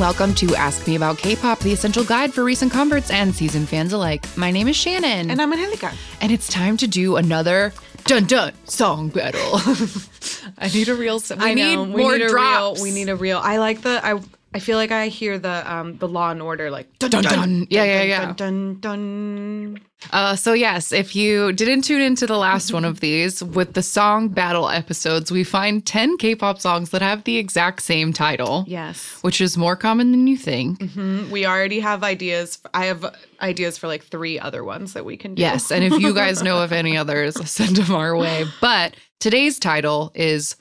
welcome to Ask Me About K-pop, the essential guide for recent converts and seasoned fans alike. My name is Shannon, And I'm Angelica. and it's time to do another dun dun song battle. I need a real. We I need know. more need drops. Real, we need a real. I like the. I. I feel like I hear the um the Law and Order like dun Dun, dun. Yeah, yeah, yeah. dun dun dun. Uh, so yes, if you didn't tune into the last one of these, with the song battle episodes, we find ten K-pop songs that have the exact same title. Yes. Which is more common than you think. We already have ideas. I have ideas for like three other ones that we can do. Yes, and if you guys know of any others, send them our way. But today's title is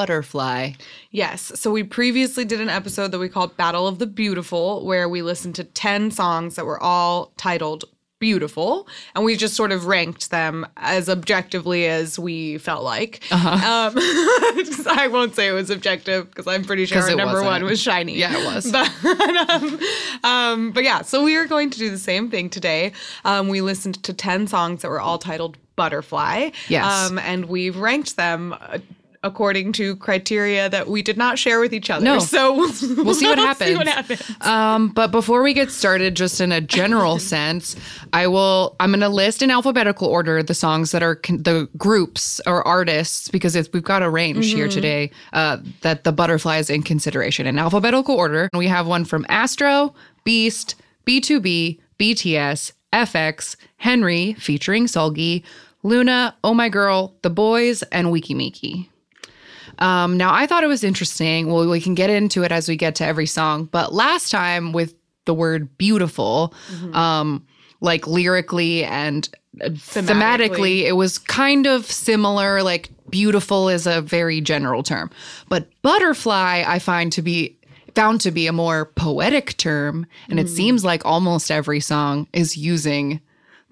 Butterfly. Yes. So we previously did an episode that we called Battle of the Beautiful, where we listened to 10 songs that were all titled Beautiful, and we just sort of ranked them as objectively as we felt like. Uh-huh. Um, I won't say it was objective because I'm pretty sure our number wasn't. one was Shiny. Yeah, it was. But, um, um, but yeah, so we are going to do the same thing today. Um, we listened to 10 songs that were all titled Butterfly. Yes. Um, and we've ranked them. Uh, According to criteria that we did not share with each other. No. So we'll, We'll see what happens. See what happens. Um, but before we get started, just in a general sense, I will. I'm going to list in alphabetical order the songs that are con- the groups or artists because it's, we've got a range here today uh, that the butterfly is in consideration in alphabetical order. And we have one from Astro, Beast, BtoB, BTS, FX, Henry featuring Seulgi, Luna, Oh My Girl, The Boyz, and Weki Meki. Um, now, I thought it was interesting. Well, we can get into it as we get to every song. But last time with the word beautiful, um, like lyrically and uh, thematically. it was kind of similar. Like beautiful is a very general term, but butterfly I find to be found to be a more poetic term. And it seems like almost every song is using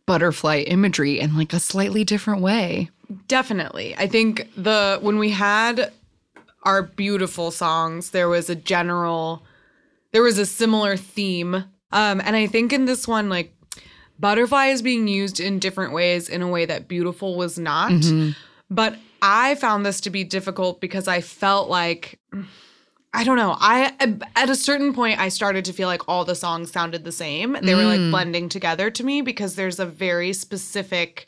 butterfly imagery in like a slightly different way. Definitely. I think the when we had our beautiful songs, there was a general there was a similar theme. Um and I think in this one like butterfly is being used in different ways in a way that beautiful was not. But I found this to be difficult because I felt like I don't know. I at a certain point I started to feel like all the songs sounded the same. They were like blending together to me because there's a very specific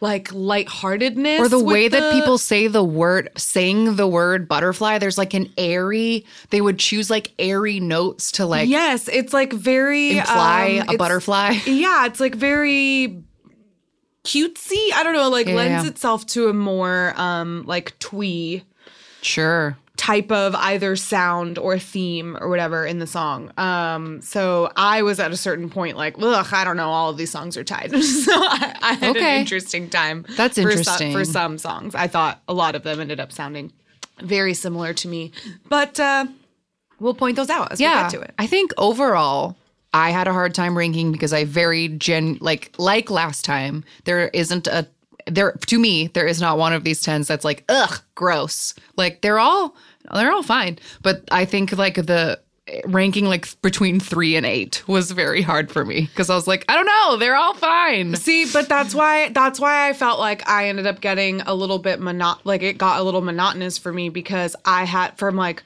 like lightheartedness or the way that people say the word saying the word butterfly there's like an airy they would choose like airy notes to like Yes, it's like very imply um, a butterfly Yeah, it's like very cutesy. I don't know, like Yeah, lends yeah. itself to a more um like twee sure type of either sound or theme or whatever in the song. Um, so I was at a certain point like, ugh, I don't know, all of these songs are tied. so I, I had Okay. an interesting time. That's for some- interesting. for some songs. I thought a lot of them ended up sounding very similar to me, but uh, we'll point those out as we get to it. i think overall i had a hard time ranking because i very gen like like last time there isn't a there to me there is not one of these tens that's like ugh gross like they're all they're all fine but i think like the ranking like between three and eight was very hard for me because i was like i don't know they're all fine See, but that's why that's why I felt like I ended up getting a little bit monot like it got a little monotonous for me because I had from like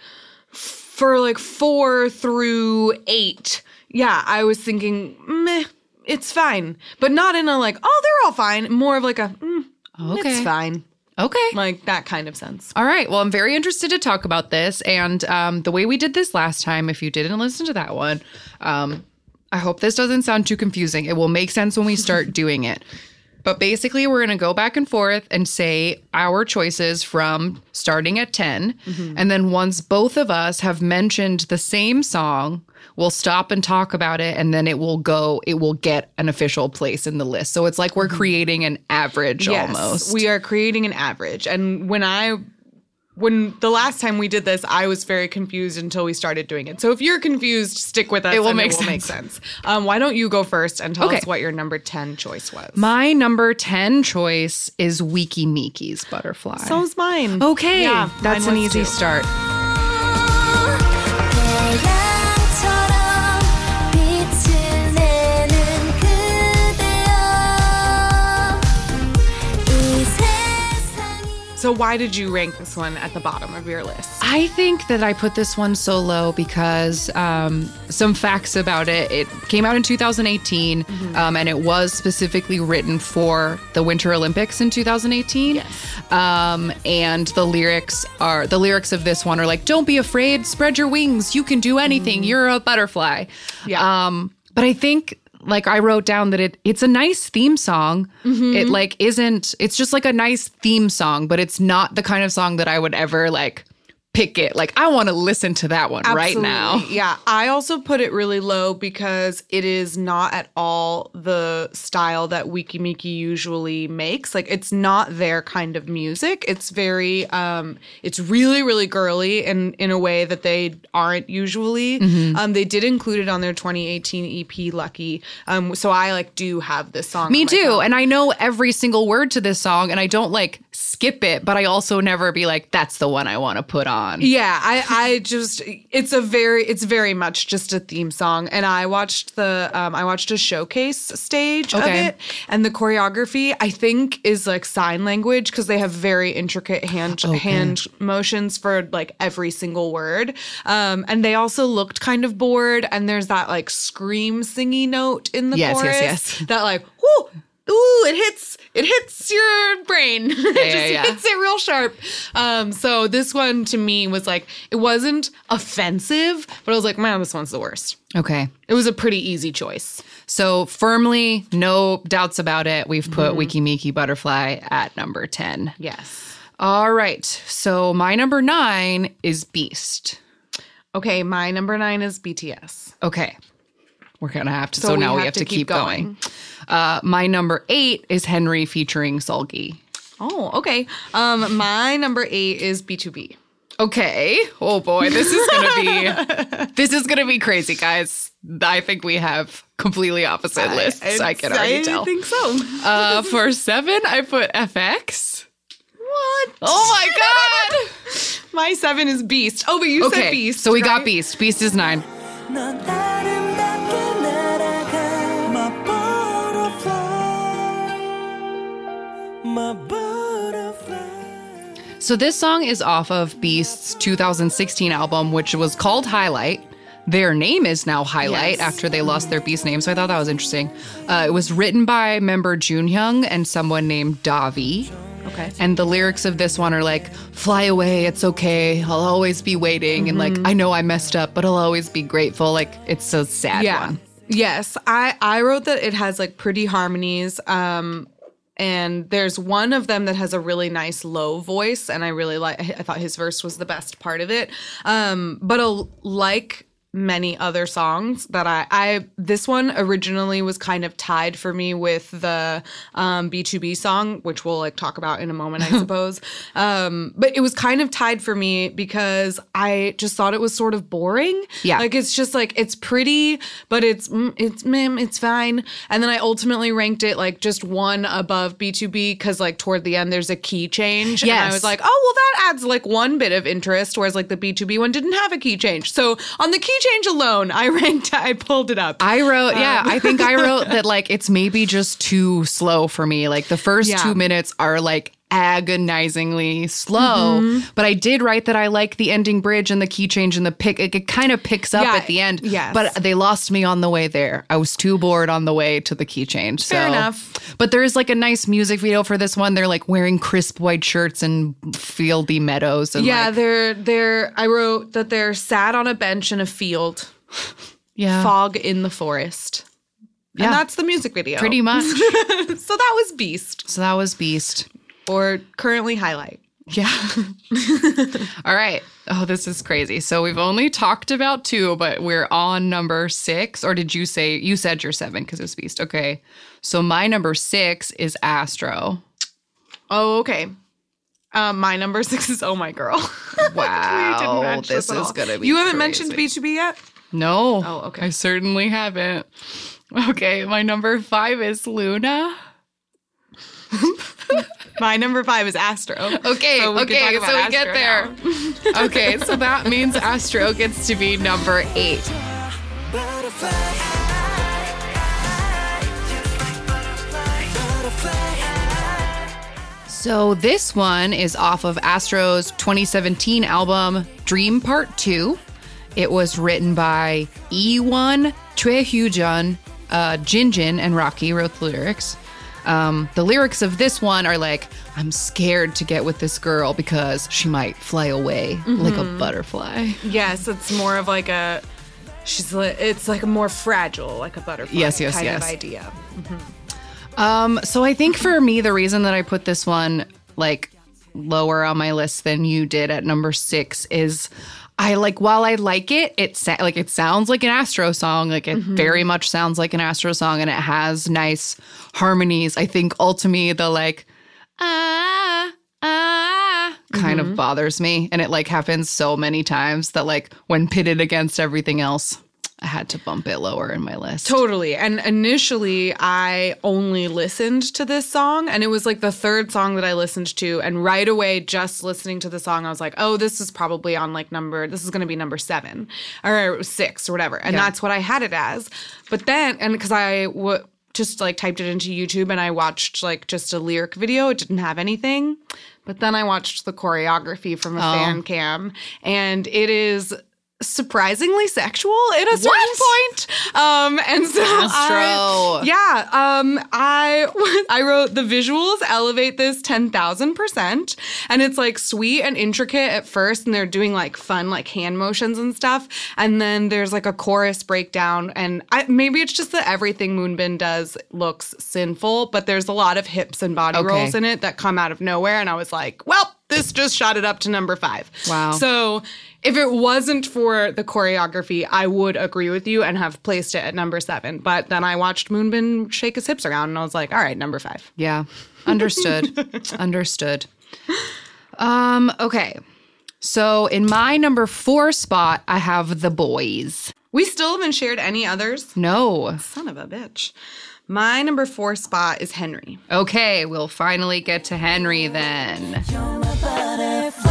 for like 4 through 8. Yeah, I was thinking, meh, it's fine. But not in a like, oh, they're all fine, more of like a mm, Okay. it's fine. Okay Like that kind of sense. All right. Well, I'm very interested to talk about this. And um, the way we did this last time, if you didn't listen to that one, um, I hope this doesn't sound too confusing. It will make sense when we start doing it. But basically, we're going to go back and forth and say our choices from starting at 10. And then once both of us have mentioned the same song, we'll stop and talk about it. And then it will go, it will get an official place in the list. So it's like we're creating an average almost. We are creating an average. And when I when the last time we did this, I was very confused until we started doing it. So if you're confused, stick with us. It will and make it will make sense. sense. Um, why don't you go first and tell Okay. us what your number ten choice was? My number 10 choice is Weki Meki's Butterfly. So's mine. okay, Yeah, that's an mine was easy too. start. So why did you rank this one at the bottom of your list? I think that I put this one so low because um, some facts about it. It came out in 2018, um, and it was specifically written for the Winter Olympics in 2018. Um, and the lyrics are the lyrics of this one are like, "Don't be afraid, spread your wings. You can do anything. You're a butterfly." Yeah. Um, but I think like I wrote down that it it's a nice theme song. Mm-hmm. It like isn't it's just like a nice theme song, but it's not the kind of song that I would ever like pick it. Like I want to listen to that one right now. Yeah. I also put it really low because it is not at all the style that Weki Meki usually makes. Like it's not their kind of music. It's very um it's really, really girly and in a way that they aren't usually. Mm-hmm. Um they did include it on their 2018 EP Lucky. Um so I like do have this song. Me too. phone. And I know every single word to this song and I don't like skip it, but I also never be like that's the one I want to put on. Yeah, I, I just it's a very it's very much just a theme song. And I watched the um I watched a showcase stage Okay. of it and the choreography I think is like sign language because they have very intricate hand hand motions for like every single word. Um and they also looked kind of bored and there's that like scream singy note in the Yes, yes, chorus yes. that like whoo Ooh, it hits it hits your brain. it just yeah, yeah. hits it real sharp. Um, so this one to me was like it wasn't offensive, but I was like, man, this one's the worst. Okay. It was a pretty easy choice. So firmly, no doubts about it. We've put Weki Meki Butterfly at number 10. Yes. All right. So my number nine is Beast. Okay, my number nine is BTS. Okay. We're going to have to. So, So we now we have to keep, keep going. going. Uh, my number eight is Henry featuring Seulgi. Oh, okay. Um, my number eight is BtoB. Okay. Oh boy, this is gonna be this is gonna be crazy, guys. I think we have completely opposite lists. I, can already I tell. think so. Uh, for seven, I put FX. what? Oh my god. My seven is Beast. Oh, but you said Beast. so we got? Beast. Beast is nine. So this song is off of Beast's 2016 album, which was called Highlight. Their name is now Highlight Yes. after they lost their Beast name, so I thought that was interesting. Uh, it was written by member Junhyung and someone named Davi. Okay. And the lyrics of this one are like, fly away, it's okay, I'll always be waiting. And like, I know I messed up, but I'll always be grateful. Like, it's a sad yeah. one. Yes, I I wrote that it has like pretty harmonies. Um, and there's one of them that has a really nice low voice, and I really like. I thought his verse was the best part of it. Um, but a, like many other songs that I, I this one originally was kind of tied for me with the um, BtoB song, which we'll like talk about in a moment, I suppose. Um, but it was kind of tied for me because I just thought it was sort of boring. Yeah. like it's just like it's pretty, but it's mm, it's mim, it's fine. And then I ultimately ranked it like just one above BtoB because like toward the end there's a key change. And I was like, oh well, that adds like one bit of interest, whereas like the BtoB one didn't have a key change. So on the key change alone, I ranked, I pulled it up. I wrote, um, yeah, I think I wrote that like it's maybe just too slow for me. Like the first Yeah. two minutes are like agonizingly slow. Mm-hmm. But I did write that I like the ending bridge and the key change and the pick. It, it kind of picks up Yeah, at the end. yes. But they lost me on the way there. I was too bored on the way to the key change. Fair so- enough. But there is like a nice music video for this one. They're like wearing crisp white shirts and fieldy meadows. And yeah, like, they're they're. I wrote that they're sat on a bench in a field, yeah, fog in the forest. Yeah. And that's the music video. pretty much. so that was Beast so that was Beast. Or currently highlight. Yeah. All right. Oh, this is crazy. So we've only talked about two, but we're on number six. Or did you say you said you're seven because it was Beast? Okay. So my number six is Astro. Oh, okay. Um, my number six is Oh My Girl. Wow. this is gonna be. You haven't crazy. mentioned BtoB yet? No. Oh, okay. I certainly haven't. Okay. My number five is Luna. My number five is Astro. Okay. So okay. So we get there. okay. So that means Astro gets to be number eight. So this one is off of Astro's 2017 album Dream Part 2. It was written by E1, Choi Hyujun, uh, Jinjin, and Rocky wrote the lyrics. Um, the lyrics of this one are like, I'm scared to get with this girl because she might fly away like a butterfly. Yes, it's more of like a. She's li- it's like a more fragile, like a butterfly Yes, yes, kind yes. of idea. Um, so I think for me, the reason that I put this one like lower on my list than you did at number six is I like while I like it, it sa- like it sounds like an Astro song, like it very much sounds like an Astro song, and it has nice harmonies. I think ultimately the like ah ah kind of bothers me, and it like happens so many times that like when pitted against everything else, I had to bump it lower in my list. Totally. And initially, I only listened to this song, and it was like the third song that I listened to. And right away, just listening to the song, I was like, oh, this is probably on like number, this is going to be number seven or six or whatever. And that's what I had it as. But then, and because I w- just like typed it into YouTube and I watched like just a lyric video, it didn't have anything. But then I watched the choreography from a oh. fan cam, and it is surprisingly sexual at a certain point. Um, and so I, yeah, um, I I wrote the visuals elevate this ten thousand percent, and it's like sweet and intricate at first, and they're doing like fun like hand motions and stuff, and then there's like a chorus breakdown, and I, maybe it's just that everything Moonbin does looks sinful, but there's a lot of hips and body Okay. rolls in it that come out of nowhere, and I was like, well, this just shot it up to number five. Wow. So if it wasn't for the choreography, I would agree with you and have placed it at number seven. But then I watched Moonbin shake his hips around and I was like, all right, number five. Yeah. Understood. Understood. Um, okay. So in my number four spot, I have the Boyz. We still haven't shared any others. No. Son of a bitch. My number four spot is Henry. Okay, we'll finally get to Henry then. Butterfly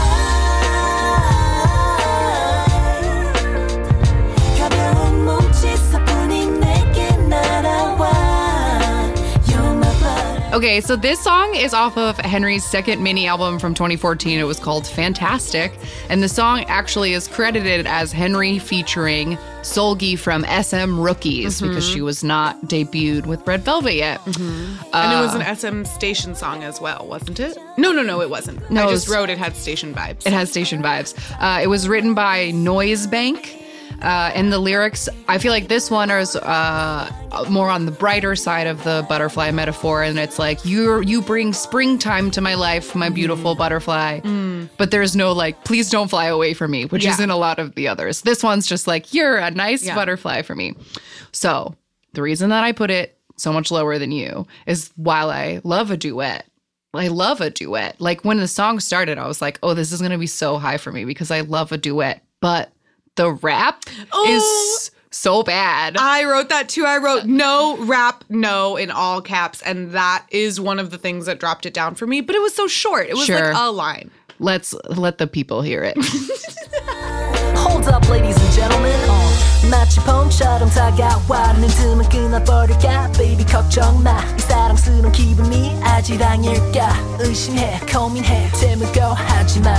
Okay, so this song is off of Henry's second mini album from 2014. It was called Fantastic. And the song actually is credited as Henry featuring Seulgi from SM Rookies mm-hmm. because she was not debuted with Red Velvet yet. Mm-hmm. and it was an uh, SM station song as well, wasn't it? No, no, no, it wasn't. No, I it just was- wrote it had station vibes. It has station vibes. Uh, it was written by Noise Bank. Uh, and the lyrics, I feel like this one is uh, more on the brighter side of the butterfly metaphor, and it's like you you bring springtime to my life, my beautiful butterfly. But there's no like, please don't fly away from me, which Yeah. isn't a lot of the others. This one's just like you're a nice Yeah. butterfly for me. So the reason that I put it so much lower than you is while I love a duet. I love a duet. Like when the song started, I was like, oh, this is going to be so high for me because I love a duet. But the rap Oh. is so bad. I wrote that too. I wrote no rap, no in all caps. And that is one of the things that dropped it down for me. But it was so short. It was Sure. like a line. Let's let the people hear it. Hold up, ladies and gentlemen. 어, 마치 봄처럼 다가와 눈틈은 끊어버릴까? Baby 걱정 마. 이 사랑스러운 기분이 아지랑일까? 의심해, 고민해, 되물고 하지 마.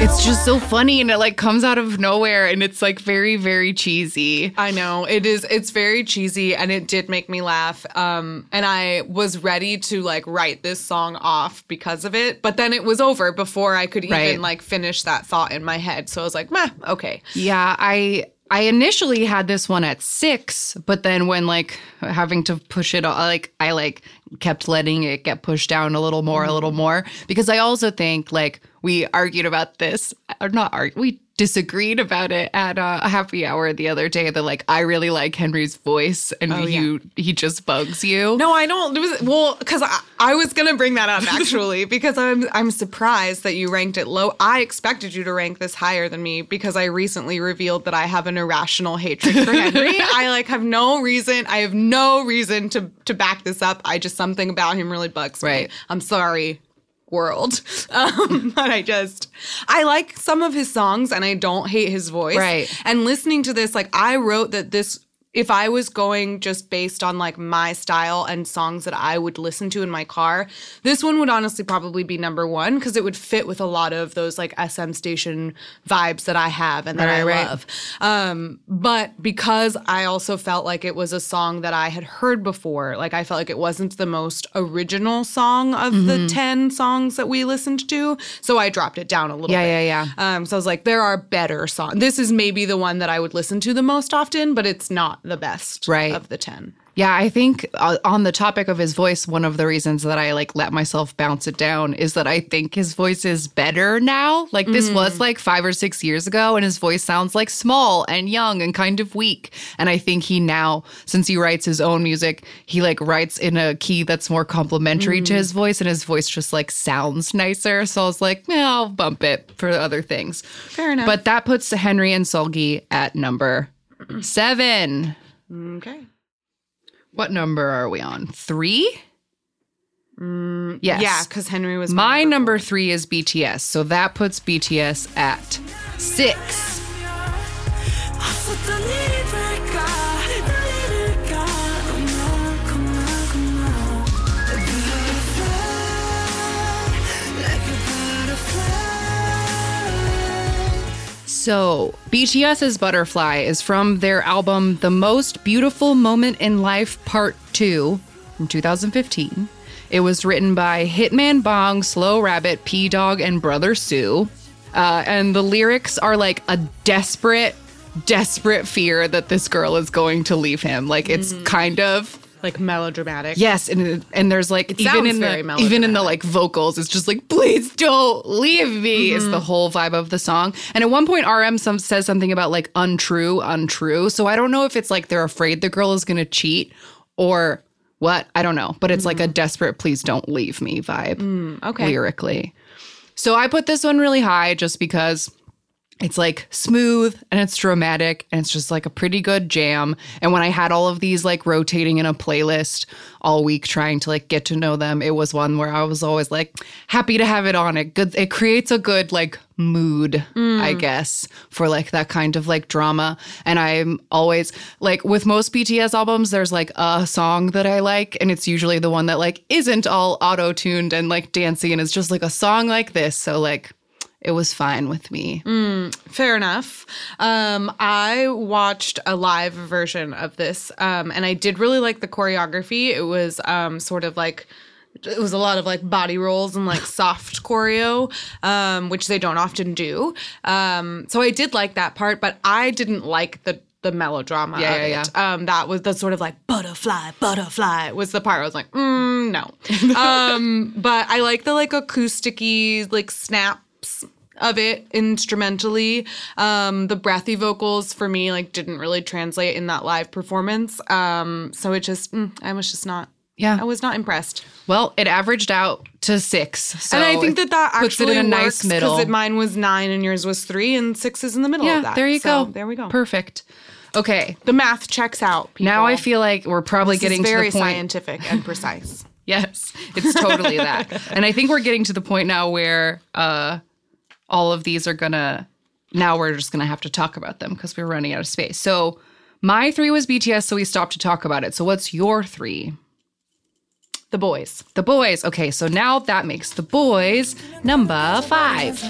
it's just so funny and it like comes out of nowhere and it's like very, very cheesy. I know it is. It's very cheesy, and it did make me laugh. Um, and I was ready to like write this song off because of it, but then it was over before I could even Right. like finish that thought in my head. So I was like, meh, okay. Yeah, I I initially had this one at six, but then when like having to push it, uh, like I like kept letting it get pushed down a little more, a little mm. more, because I also think like we argued about this, or not argue, we disagreed about it at a happy hour the other day. That like I really like Henry's voice, and oh, you he just bugs you. No, I don't. Was, well, because I, I was gonna bring that up actually because I'm I'm surprised that you ranked it low. I expected you to rank this higher than me because I recently revealed that I have an irrational hatred for Henry. I like have no reason. I have no reason to to back this up. I just something about him really bugs me. Right. I'm sorry. World, um, but I just I like some of his songs and I don't hate his voice. Right. And listening to this, like I wrote that this if I was going just based on like my style and songs that I would listen to in my car, this one would honestly probably be number one because it would fit with a lot of those like SM station vibes that I have and that Right, I right. love. Um, but because I also felt like it was a song that I had heard before, like I felt like it wasn't the most original song of Mm-hmm. the 10 songs that we listened to. So I dropped it down a little Yeah, bit. yeah, yeah. Um, so I was like, there are better songs. This is maybe the one that I would listen to the most often, but it's not the best Right. of the 10. Yeah, I think uh, on the topic of his voice, one of the reasons that I like let myself bounce it down is that I think his voice is better now. Like this was like 5 or 6 years ago and his voice sounds like small and young and kind of weak. And I think he now since he writes his own music, he like writes in a key that's more complementary to his voice and his voice just like sounds nicer. So I was like, yeah, I'll bump it for other things. Fair enough. But that puts Henry and Seulgi at number 7. okay. What number are we on? Three? yes. Mm, Yeah, because Henry was My number three is BTS. So that puts BTS at six. So BTS's Butterfly is from their album The Most Beautiful Moment in Life Part 2 from 2015. It was written by Hitman Bong, Slow Rabbit, Pdogg, and Brother Su. Uh, and the lyrics are like a desperate, desperate fear that this girl is going to leave him. Like it's kind of like melodramatic. Yes, and and there's like even in the even in the like vocals, it's just like please don't leave me. Is Mm-hmm. the whole vibe of the song. And at one point, RM some says something about like untrue, untrue. So I don't know if it's like they're afraid the girl is gonna cheat or what. I don't know, but it's like a desperate please don't leave me vibe Mm. okay. lyrically. So I put this one really high just because it's like smooth and it's dramatic and it's just like a pretty good jam. And when I had all of these like rotating in a playlist all week trying to like get to know them, it was one where I was always like happy to have it on. It good it creates a good like mood, I mm. guess, for like that kind of like drama. And I'm always like with most BTS albums, there's like a song that I like, and it's usually the one that like isn't all auto-tuned and like dancey and it's just like a song like this. So like it was fine with me. Fair enough. Um, I watched a live version of this, um, and I did really like the choreography. It was um, sort of like it was a lot of like body rolls and like soft choreo, um, which they don't often do. Um, so I did like that part, but I didn't like the the melodrama Yeah, yeah, it. Um, that was the sort of like butterfly, butterfly was the part I was like, mm, no. um, but I like the like acousticy like snaps of it instrumentally. Um, the breathy vocals for me like didn't really translate in that live performance. Um, so it just mm, I was just not. Yeah. I was not impressed. Well, it averaged out to six. So and I think that that actually puts it in a nice middle. because mine was nine and yours was three and six is in the middle yeah, of that. there you So, go. There we go. Perfect. Okay. the math checks out. People. Now I feel like we're probably this getting very to the point. scientific and precise. Yes, it's totally that. And I think we're getting to the point now where uh, all of these are gonna. Now we're just gonna have to talk about them because we're running out of space. So my three was BTS, so we stopped to talk about it. So what's your three? The Boyz. The Boyz. Okay, so now that makes the Boyz number five.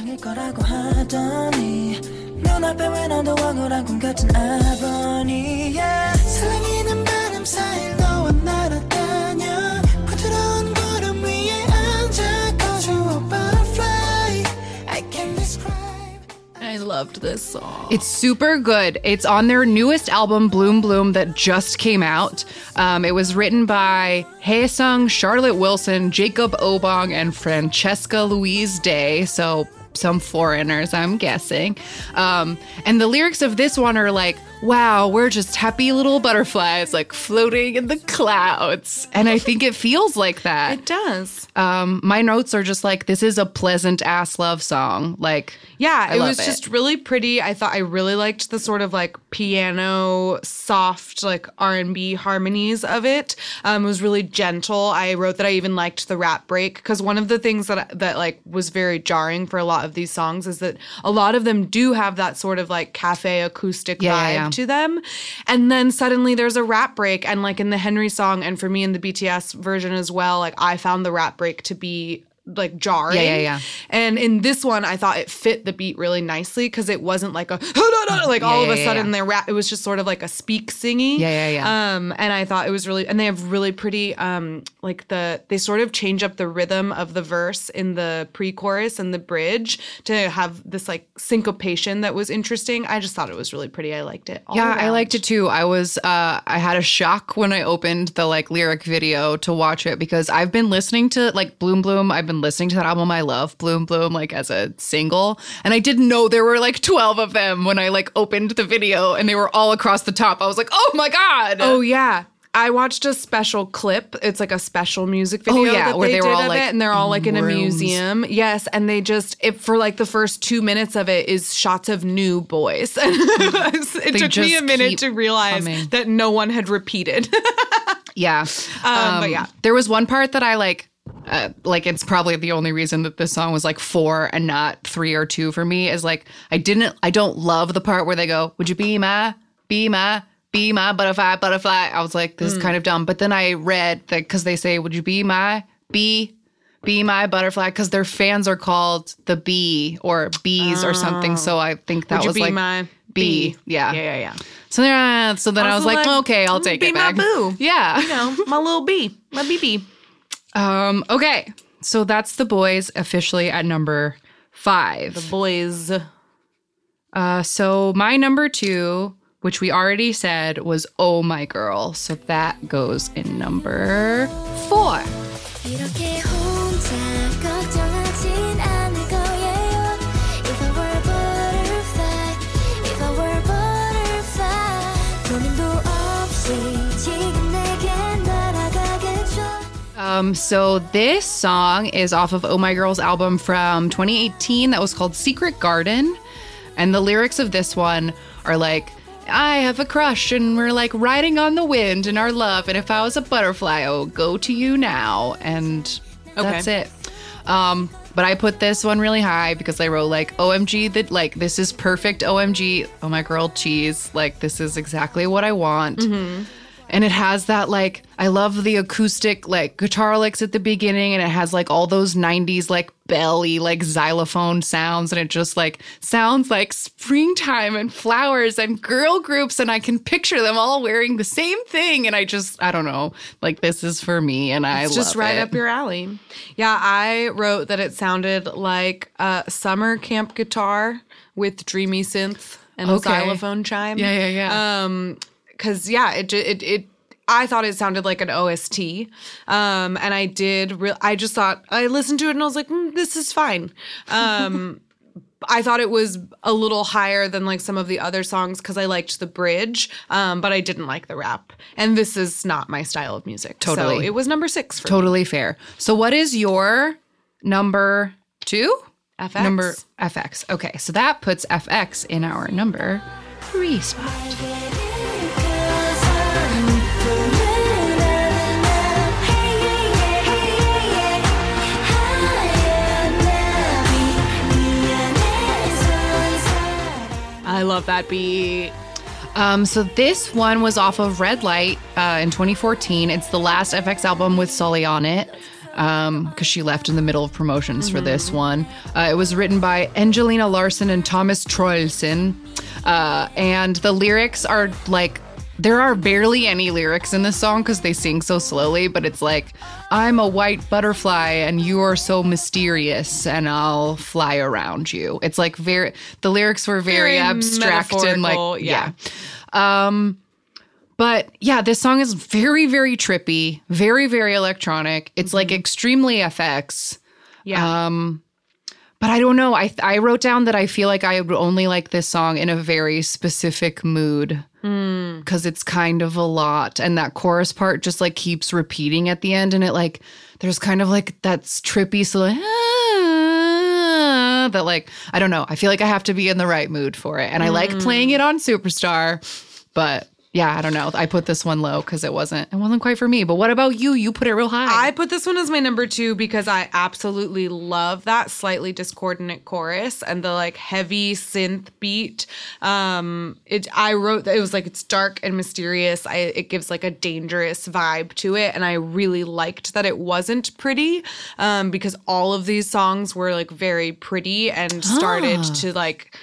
Loved this song. It's super good. It's on their newest album, Bloom Bloom, that just came out. Um, it was written by Haesung, Charlotte Wilson, Jacob Obong, and Francesca Louise Day. So some foreigners, I'm guessing. Um, and the lyrics of this one are like, wow, we're just happy little butterflies, like floating in the clouds. And I think it feels like that. It does. Um, my notes are just like, this is a pleasant ass love song. Like, Yeah, I it was it. just really pretty. I thought I really liked the sort of like piano, soft, like R and B harmonies of it. Um, it was really gentle. I wrote that I even liked the rap break because one of the things that that like was very jarring for a lot of these songs is that a lot of them do have that sort of like cafe acoustic Yeah, vibe, yeah, Yeah. to them. And then suddenly there's a rap break. And like in the Henry song, and for me in the BTS version as well, like I found the rap break to be like jarring. Yeah, yeah, yeah. And in this one, I thought it fit the beat really nicely because it wasn't like a like all of a yeah, sudden yeah. their rap. It was just sort of like a speak singy. Yeah, yeah, yeah. Um, and I thought it was really, and they have really pretty, um, like the they sort of change up the rhythm of the verse in the pre-chorus and the bridge to have this like syncopation that was interesting. I just thought it was really pretty. I liked it. Yeah, I liked it too. I was uh I had a shock when I opened the like lyric video to watch it because I've been listening to like Bloom Bloom. I've been listening to that album I love, Bloom Bloom, like as a single. And I didn't know there were like 12 of them when I like opened the video and they were all across the top. I was like, oh my God. Oh yeah. I watched a special clip. It's like a special music video Oh, yeah, that where they, they were did all, like, it, and they're all like in a museum. Yes, and they just it for like the first two minutes of it is shots of new boys. it They took me a minute to realize coming. that no one had repeated. Yeah. Um, but yeah. There was one part that I like uh, like it's probably the only reason that this song was like four and not three or two for me is like I didn't I don't love the part where they go, Would you be my be my be my butterfly butterfly? I was like, this is kind of dumb. But then I read that because they say, Would you be my be be my butterfly? Because their fans are called the bee or bees or something. So I think that Would was be like my bee. bee? Yeah. yeah, yeah, yeah. So then, uh, so then I was like, like, okay, I'll take be it my back. boo. Yeah. You know, my little bee, my BB. Um, okay. So that's the Boyz officially at number five. The Boyz. Uh, so my number two, which we already said, was Oh My Girl. So that goes in number four. Um, so this song is off of Oh My Girl's album from 2018 that was called Secret Garden. And the lyrics of this one are like, I have a crush and we're like riding on the wind in our love. And if I was a butterfly, I would go to you now. And that's it. Um, but I put this one really high because I wrote like OMG that like this is perfect OMG. Oh my girl cheese. Like this is exactly what I want. And it has that like I love the acoustic like guitar licks at the beginning and it has like all those 90s like belly like xylophone sounds and it just like sounds like springtime and flowers and girl groups and I can picture them all wearing the same thing and I just I don't know like this is for me and I It's just right it. up your alley. Yeah, I wrote that it sounded like a summer camp guitar with dreamy synth and Okay. a xylophone chime. Yeah, yeah, yeah. Um, because yeah, it it it. I thought it sounded like an OST, um, and I did. Re- I just thought I listened to it and I was like, mm, "This is fine." Um, I thought it was a little higher than like some of the other songs because I liked the bridge, um, but I didn't like the rap. And this is not my style of music. So Totally. it was number six for Totally fair. So what is your number 2? me. FX. Number FX. Okay, so that puts FX in our number 3 spot. I love that beat. Um, so this one was off of Red Light uh, in 2014. It's the last FX album with Sulli on it because she left in the middle of promotions for this one. Uh, it was written by Angelina Larson and Thomas Troelsen, uh, and the lyrics are like. There are barely any lyrics in this song because they sing so slowly, but it's like, I'm a white butterfly and you are so mysterious and I'll fly around you. It's like very, the lyrics were very, Very abstract and like, yeah. yeah. Um, but yeah, this song is very, very trippy, very, very electronic. It's like extremely FX. Yeah. Um, but I don't know. I I wrote down that I feel like I would only like this song in a very specific mood because it's kind of a lot, and that chorus part just like keeps repeating at the end, and it like there's kind of like that's trippy, so like, ah, that like I don't know. I feel like I have to be in the right mood for it, and I like playing it on Superstar, but yeah, I don't know. I put this one low because it wasn't it wasn't quite for me. But what about you? You put it real high. I put this one as my number two because I absolutely love that slightly discordant chorus and the like heavy synth beat. Um, it I wrote it was like it's dark and mysterious. I it gives like a dangerous vibe to it, and I really liked that it wasn't pretty. Um, because all of these songs were like very pretty and started to like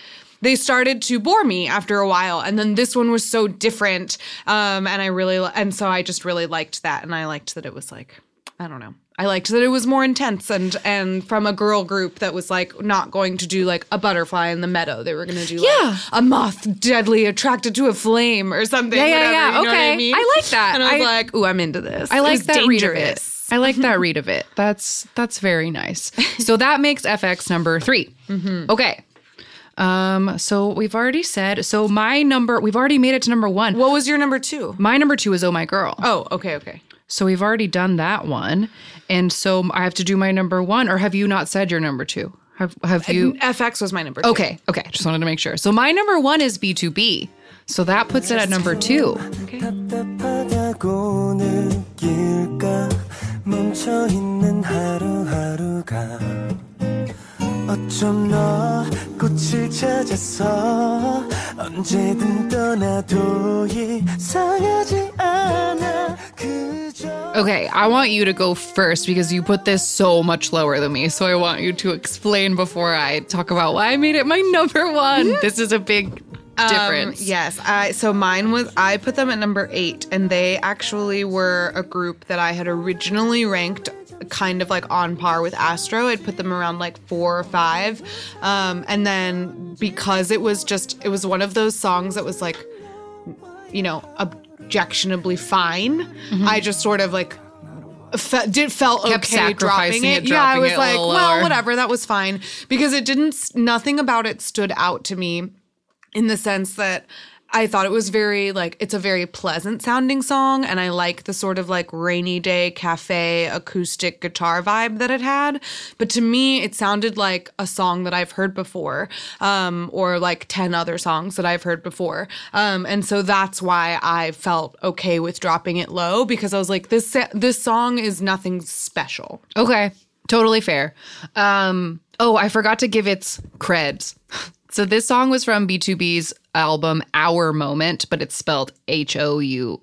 they started to bore me after a while and then this one was so different um and i really and so i just really liked that and i liked that it was like i don't know i liked that it was more intense and and from a girl group that was like not going to do like a butterfly in the meadow they were going to do Yeah. like a moth deadly attracted to a flame or something Yeah, yeah, whatever, yeah. you know what Okay. I, mean? I like that. and i was I- like ooh i'm into this I like that read of it. I like that read of it. That's that's very nice. So that makes FX number 3 Mm-hmm. Okay. Um. So we've already said. So my number. We've already made it to number one. what was your number two? my number two is Oh My Girl. Oh, okay, okay. So we've already done that one, and so I have to do my number one. Or have you not said your number two? Have Have you? FX was my number two. Okay. Okay. Just wanted to make sure. So my number one is B two B. So that puts it at number two. 답 어쩜 너 꽃을 찾아서 언제든 떠나도 이상하지 않아 그저 Okay, I want you to go first because you put this so much lower than me. So I want you to explain before I talk about why I made it my number one. this is a big difference. Um, yes. I so mine was I put them at number eight, and they actually were a group that I had originally ranked kind of like on par with Astro. I'd put them around like four or five. Um, and then because it was just it was one of those songs that was like, you know, objectionably fine. I just sort of like fe- did felt Mm-hmm. Kept okay dropping it. it, yeah, I was like, well, whatever, that was fine because it didn't. Nothing about it stood out to me in the sense that I thought it was very like it's a very pleasant sounding song, and I like the sort of like rainy day cafe acoustic guitar vibe that it had. But to me, it sounded like a song that I've heard before, um, or like ten other songs that I've heard before, um, and so that's why I felt okay with dropping it low because I was like, this this song is nothing special. Okay, totally fair. Um, oh, I forgot to give its creds. So this song was from BtoB's album Our Moment, but it's spelled H O U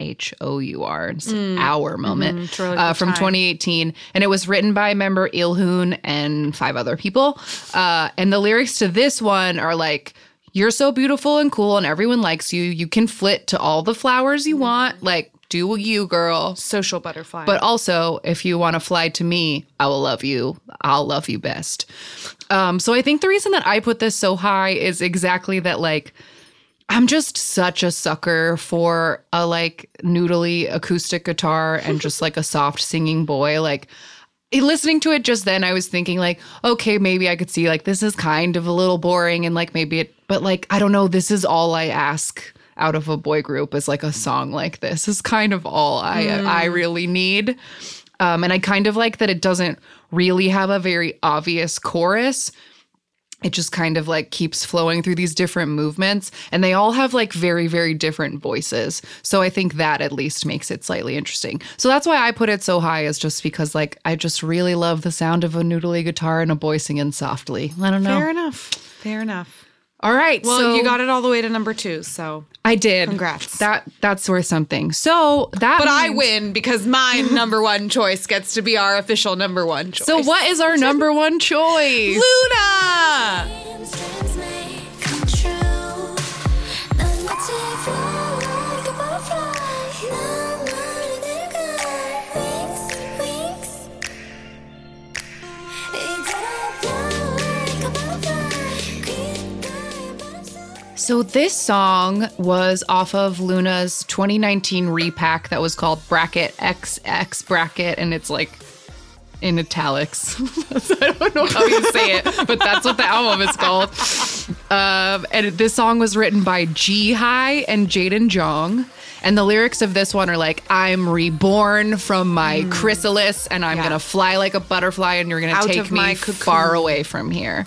H O U R. It's Our Moment for, like, uh, from time. 2018, and it was written by member Ilhoon and five other people. Uh, and the lyrics to this one are like. You're so beautiful and cool, and everyone likes you. You can flit to all the flowers you want. Like, do you, girl. Social butterfly, But also, if you want to fly to me, I will love you. I'll love you best. Um, so I think the reason that I put this so high is exactly that, like, I'm just such a sucker for a like noodly acoustic guitar and just like a soft singing boy. Like, listening to it just then, I was thinking, like, okay, maybe I could see, like, this is kind of a little boring and like maybe it, but like, I don't know, this is all I ask out of a boy group is like a song like this is kind of all I I really need. Um, and I kind of like that it doesn't really have a very obvious chorus. It just kind of like keeps flowing through these different movements, and they all have like very, very different voices. So I think that at least makes it slightly interesting. So that's why I put it so high, is just because like I just really love the sound of a noodly guitar and a boy singing softly. I don't know. fair enough. Fair enough. All right. Well, so you got it all the way to number two, so. I did. Congrats. That that's worth something. So that. But I win because my number one choice gets to be our official number one choice. So what is our number one choice? Luna! So this song was off of Luna's 2019 repack that was called Bracket XX Bracket, and it's like in italics. I don't know how you say it, but that's what the album is called. Um, and this song was written by G High and Jaden Jong. And the lyrics of this one are like, I'm reborn from my chrysalis and I'm Yeah. gonna fly like a butterfly and you're gonna Out take me my far away from here.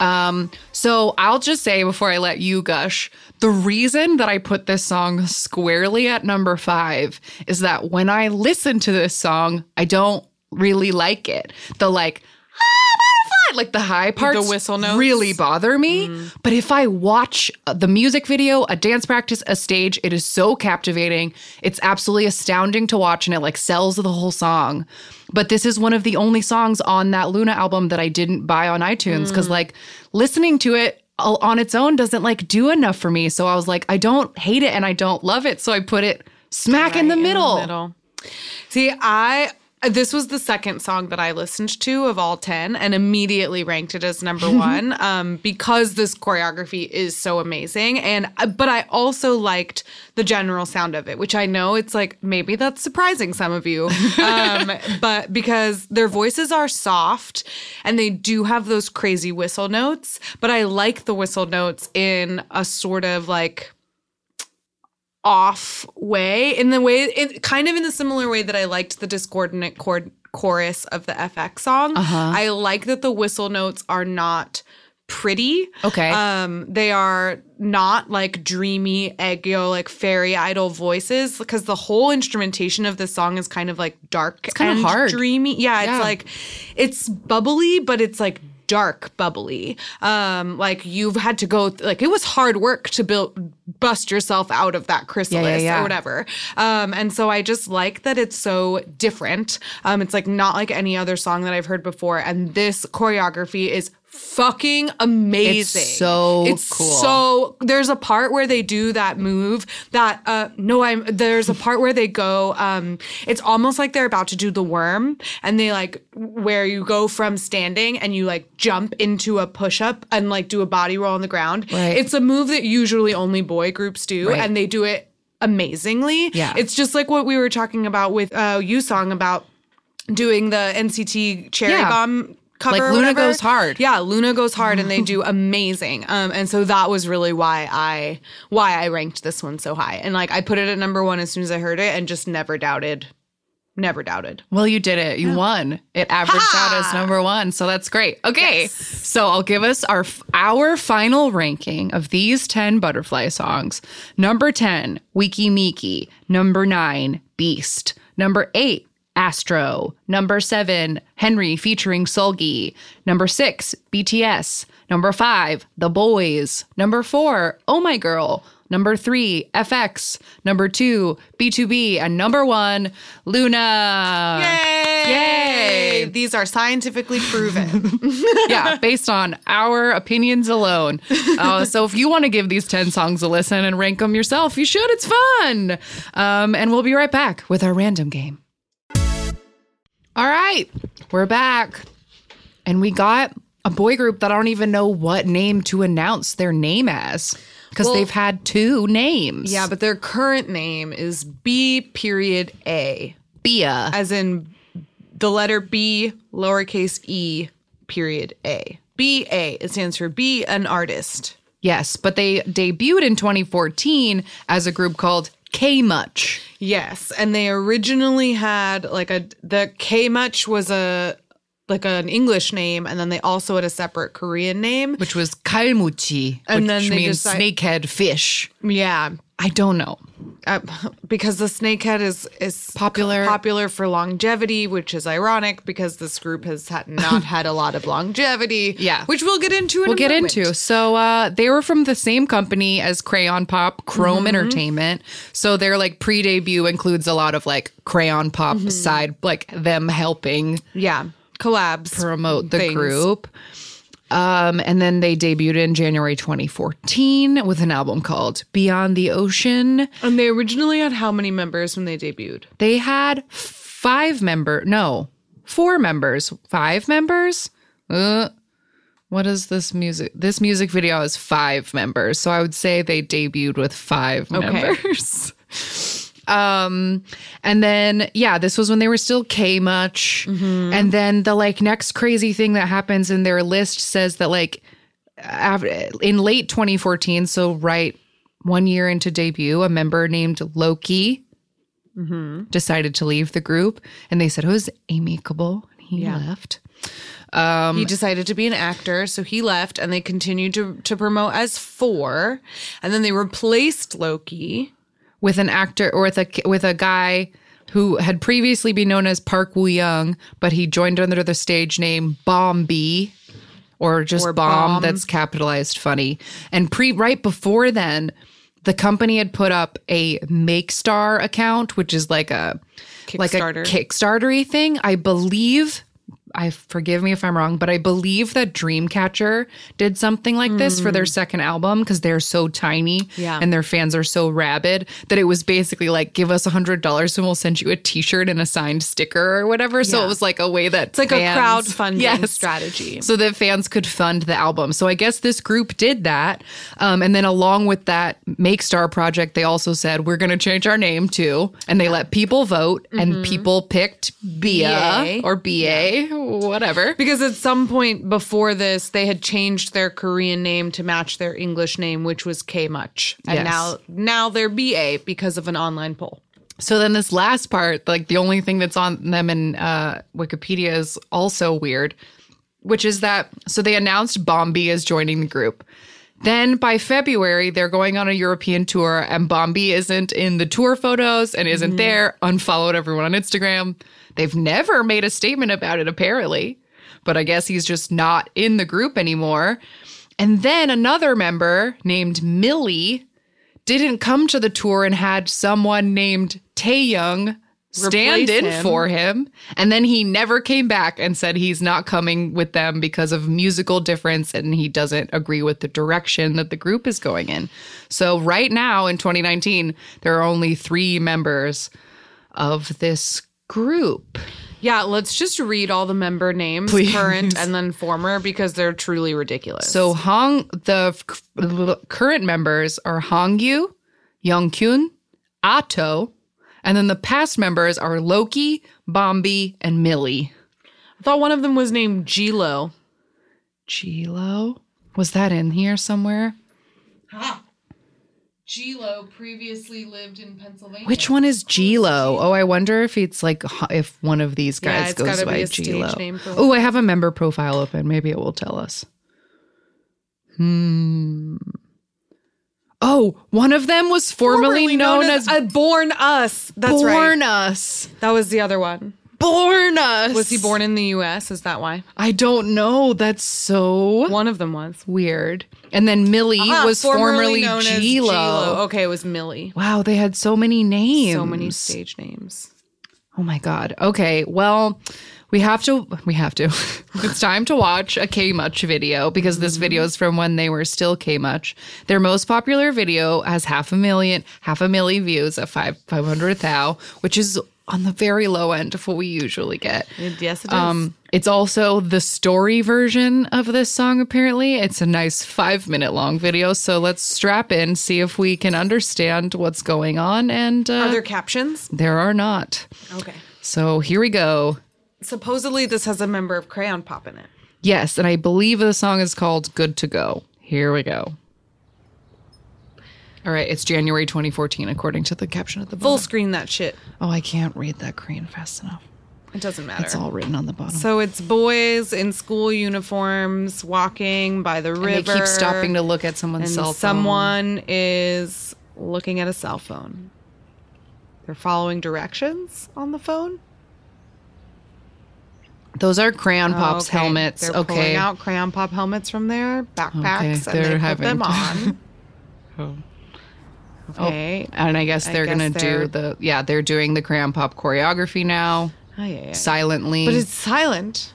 Um, so I'll just say before I let you gush, The reason that I put this song squarely at number five is that when I listen to this song, I don't really like it. The like, "Ah, butterfly," like the high parts, the whistle notes? really bother me. Mm. But if I watch the music video, a dance practice, a stage, it is so captivating. It's absolutely astounding to watch, and it like sells the whole song. But this is one of the only songs on that Luna album that I didn't buy on iTunes because mm. like listening to it on its own doesn't like do enough for me. So I was like, I don't hate it and I don't love it. So I put it smack in the Right middle. middle. See, I this was the second song that I listened to of all 10 and immediately ranked it as number 1 um because this choreography is so amazing. And uh, but I also liked the general sound of it which I know it's like maybe that's surprising some of you um but because their voices are soft and they do have those crazy whistle notes but I like the whistle notes in a sort of like off way in the way in kind of in the similar way that I liked the discordant chord chorus of the FX song. Uh-huh. I like that the whistle notes are not pretty. Okay. Um they are not like dreamy aegyo like fairy idol voices because the whole instrumentation of the song is kind of like dark it's kinda hard. dreamy. Yeah, Yeah. it's like it's bubbly but it's like dark bubbly. Um like you've had to go like it was hard work to build bust yourself out of that chrysalis yeah. or whatever. Um and so i just like that it's so different. Um it's like not like any other song that i've heard before. And this choreography is fucking amazing It's so it's cool. so there's a part where they do that move that uh no i'm there's a part where they go um it's almost like they're about to do the worm and they like where you go from standing and you like jump into a push-up and like do a body roll on the ground Right. it's a move that usually only boy groups do Right. and they do it amazingly Yeah. it's just like what we were talking about with uh you song about doing the nct cherry Yeah. bomb cover Like Luna whatever. Goes Hard. Yeah, Luna goes hard and they do amazing. Um, and so that was really why I why I ranked this one so high. And like I put it at number one as soon as I heard it and just never doubted. Never doubted. Well, you did it. You won. It averaged out as number one, so that's great. Okay, so I'll give us our our final ranking of these ten butterfly songs. Number ten, Weki Meki. Number nine, Beast. Number eight, Astro. Number seven, Henry featuring Seulgi. Number six, BTS. Number five, The Boyz. Number four, Oh My Girl. Number three, FX. Number two, BtoB. And number one, Luna. Yay! Yay! These are scientifically proven. yeah, based on our opinions alone. Uh, so if you want to give these 10 songs a listen and rank them yourself, you should. It's fun. Um, and we'll be right back with our random game. All right, we're back. And we got a boy group that I don't even know what name to announce their name as because Well- they've had two names. yeah, but their current name is B period A. Bia. As in the letter B lowercase e period A. B A. It stands for be an artist. Yes, but they debuted in 2014 as a group called K Much. Yes, and they originally had like a the K much was a like an English name, and then they also had a separate Korean name. which was kalmuchi, And which then means decide- snakehead fish. Yeah, I don't know. Uh, because the snakehead is is Popular. popular for longevity, which is ironic because this group has had not had a lot of longevity. Yeah. which we'll get into. In We'll get moment. into. So uh, they were from the same company as Crayon Pop, Chrome Mm-hmm. Entertainment. So their like pre-debut includes a lot of like Crayon Pop Mm-hmm. side, like them helping Yeah, collabs promote the things. group. Um, and then they debuted in January 2014 with an album called Beyond the Ocean. And they originally had how many members when they debuted? They had five member, no, four members, five members. Uh, what is this music? This music video has five members, so I would say they debuted with five members. um, and then yeah, this was when they were still K much, mm-hmm. and then the like next crazy thing that happens in their list says that like in late 2014, so right one year into debut, a member named Loki mm-hmm. decided to leave the group. And they said it was amicable. And he left. He um, decided to be an actor, so he left, and they continued to to promote as four, and then they replaced Loki. With an actor or with a with a guy who had previously been known as Park Woo Young, but he joined under the stage name Bomb or just Or Bomb. Bomb. That's capitalized funny. And pre right before then, the company had put up a MakeStar account, which is like a like a Kickstarter. Kickstartery thing. I believe. I forgive me if I'm wrong, but I believe that Dreamcatcher did something like this for their second album because they're so tiny Yeah. and their fans are so rabid that it was basically like give us a hundred dollars and we'll send you a T-shirt and a signed sticker or whatever. So Yeah. it was like a way that It's like a crowdfunding strategy. so that fans could fund the album. So I guess this group did that, um, and then along with that Make Star project, they also said we're going to change our name too, and they let people vote, and people picked Bia BA. or BA, whatever. Because at some point before this, they had changed their Korean name to match their English name, which was K Much, and Yes. now now they're BA because of an online poll. So then this last part, like the only thing that's on them in uh, Wikipedia is also weird, which is that so they announced Bombi is joining the group. Then by February, they're going on a European tour, and Bombi isn't in the tour photos and isn't mm-hmm. there. Unfollowed everyone on Instagram. They've never made a statement about it, apparently, but I guess he's just not in the group anymore. And then another member named Millie didn't come to the tour and had someone named Taeyoung stand in him. for him. And then he never came back and said he's not coming with them because of musical difference and he doesn't agree with the direction that the group is going in. So right now in 2019, there are only three members of this group. Yeah, let's just read all the member names, Please. current and then former, because they're truly ridiculous. So Hong, the f- current members are Hong Yu, Hongyu, Youngkyun, Ato, and then the past members are Loki, Bombi, and Millie. I thought one of them was named Gilo. Gilo? Was that in here somewhere? Ah. Gilo previously lived in Pennsylvania. Which one is Gilo? Oh, I wonder if it's like if one of these guys it's goes by Gilo. Oh, I have a member profile open. Maybe it will tell us. Hmm. Oh, one of them was formerly, known, as, uh, Born Us. That's Born right. Us. That was the other one. Born Us. Was he born in the U.S.? Is that why? I don't know. That's so One of them was. weird. And then Millie Ah, was formerly, known as Gilo. Gilo. Okay, it was Millie. Wow, they had so many names. So many stage names. Oh my god. Okay. Well, we have to we have to. it's time to watch a K Much video because this video is from when they were still K Much. Their most popular video has half a million, half a million views at five five hundred thou, which is on the very low end of what we usually get. Yes, it is. Um, it's also the story version of this song, apparently. It's a nice five minute long video. So let's strap in, see if we can understand what's going on. And uh, Are there captions? there are not. Okay. So here we go. Supposedly, this has a member of Crayon Pop in it. Yes, and I believe the song is called Good to Go. Here we go. All right, it's January 2014, according to the caption at the Full bottom. screen that shit. Oh, I can't read that Korean fast enough. It doesn't matter. It's all written on the bottom. So it's boys in school uniforms walking by the and river. they keep stopping to look at someone's and cell phone. someone is looking at a cell phone. They're following directions on the phone. Those are Crayon Oh, Pops okay. helmets. They're okay. pulling out crayon pop helmets from their backpacks Okay, and they're they put having them on. Oh. oh. Okay. And I guess they're guess gonna they're- do the yeah, they're doing the Crayon Pop choreography now, Oh, yeah, yeah. silently. But it's silent.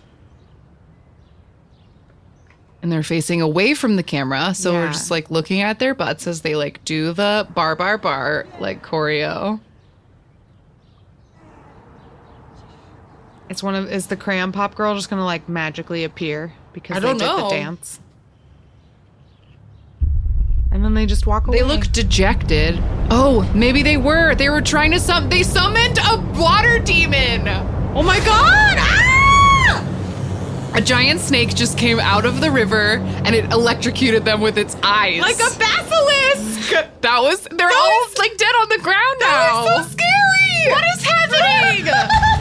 and they're facing away from the camera. So we're just like looking at their butts as they like do the bar bar bar like choreo. It's one of is the crayon pop girl just gonna like magically appear because I they don't did know. the dance. And then they just walk away. They look dejected. Oh, maybe they were. They were trying to sum. They summoned a water demon. Oh my god! Ah! A giant snake just came out of the river and it electrocuted them with its eyes. like a basilisk. That was. They're all like dead on the ground now. That was so scary. What is happening?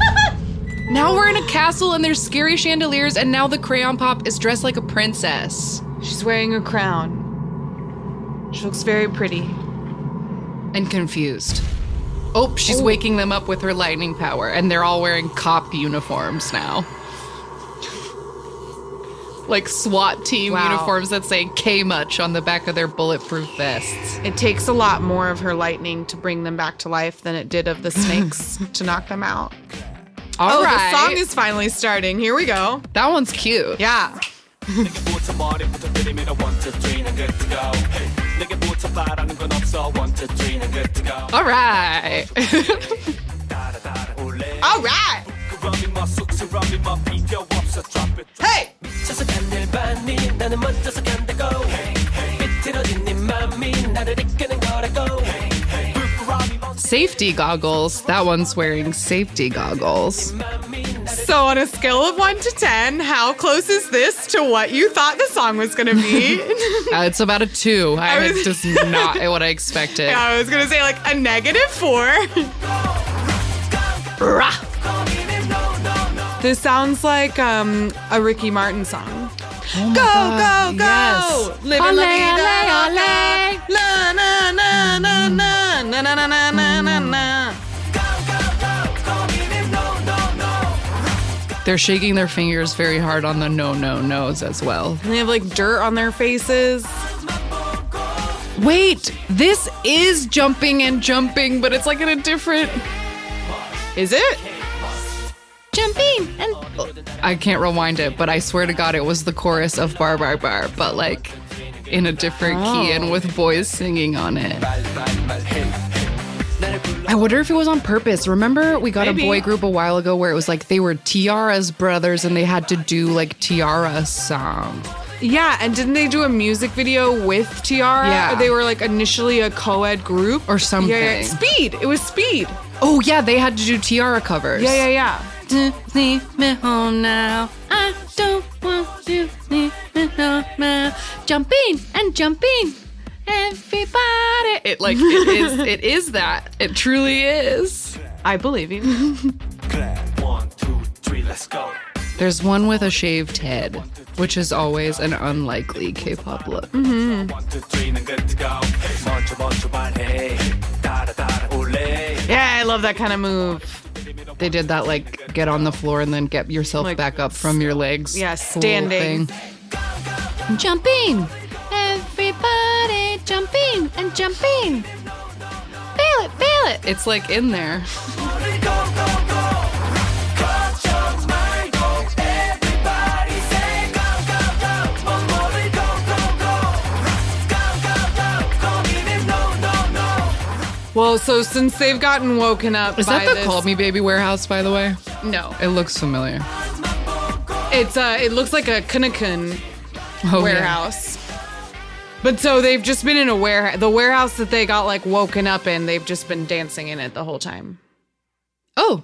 now we're in a castle and there's scary chandeliers, and now the crayon pop is dressed like a princess She's wearing a crown. She looks very pretty. and confused. Oh, she's oh. waking them up with her lightning power, and they're all wearing cop uniforms now. Like SWAT team Wow. uniforms that say K much on the back of their bulletproof vests. It takes a lot more of her lightning to bring them back to life than it did of the snakes to knock them out. All oh, right. the song is finally starting. Here we go. That one's cute. Yeah. All right. All right. Hey. Safety goggles. That one's wearing safety goggles. So, on a scale of one to 10, how close is this to what you thought the song was going to be? Uh, it's about a two. I, I was- it's just not what I expected. I was going to say like a negative four. this sounds like um, a Ricky Martin song. Go, go, go! yes. Live Ole, la vida ole, loca. La, na, na, na, na, na, na, na, na, na, na, na. They're shaking their fingers very hard on the no, no, no's as well. And they have like dirt on their faces. Wait, this is jumping and jumping, but it's like in a different Is it? Jumping and I can't rewind it, but I swear to God, it was the chorus of Bar Bar Bar, but like in a different key oh. and with boys singing on it. I wonder if it was on purpose. Remember, we got Maybe. a boy group a while ago where it was like they were T-ara's brothers and they had to do like T-ara song. Yeah, and didn't they do a music video with T-ara? Yeah. They were like initially a co-ed group Or something. Yeah, yeah. Speed. It was Speed. Oh yeah, they had to do T-ara covers. Yeah, yeah, yeah to leave me home now. I don't want to leave me home now. Jumping and jumping. Everybody. It like it is it is that. It truly is. I believe you. One, two, three, let's go. There's one with a shaved head, which is always an unlikely K-pop look. Mm-hmm. Yeah, I love that kind of move. They did that like get on the floor and then get yourself Like, back up from your legs. yeah, standing. thing. Jumping, everybody jumping and jumping. Feel it, feel it. It's like in there. Well, so since they've gotten woken up Is by that the this, Call Me Baby warehouse, by the way? no, It looks familiar. it's uh, it looks like a Kunakun Oh, yeah. warehouse. But so they've just been in a warehouse. The warehouse that they got like woken up in, they've just been dancing in it the whole time. Oh,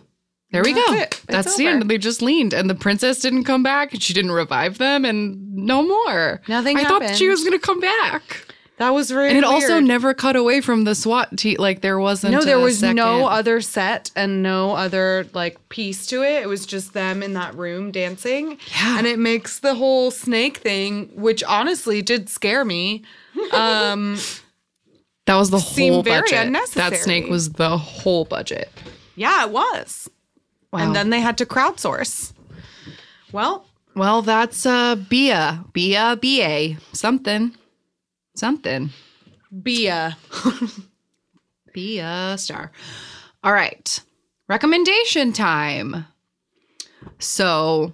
there we That's go. it. It's That's the over. end. They just leaned, and the princess didn't come back, and she didn't revive them, and no more. Nothing I thought she happened. was going to come back. That was very And it also never cut away from the SWAT team. Like there wasn't. No, there a was no other set and no other like piece to it. It was just them in that room dancing. Yeah. And it makes the whole snake thing, which honestly did scare me. Um That was the whole budget. That snake was the whole budget. yeah, it was. Wow. And then they had to crowdsource. Well, Well, that's uh Bia. Bia BA. Something. Something. Be a Be a star. All right. Recommendation time. So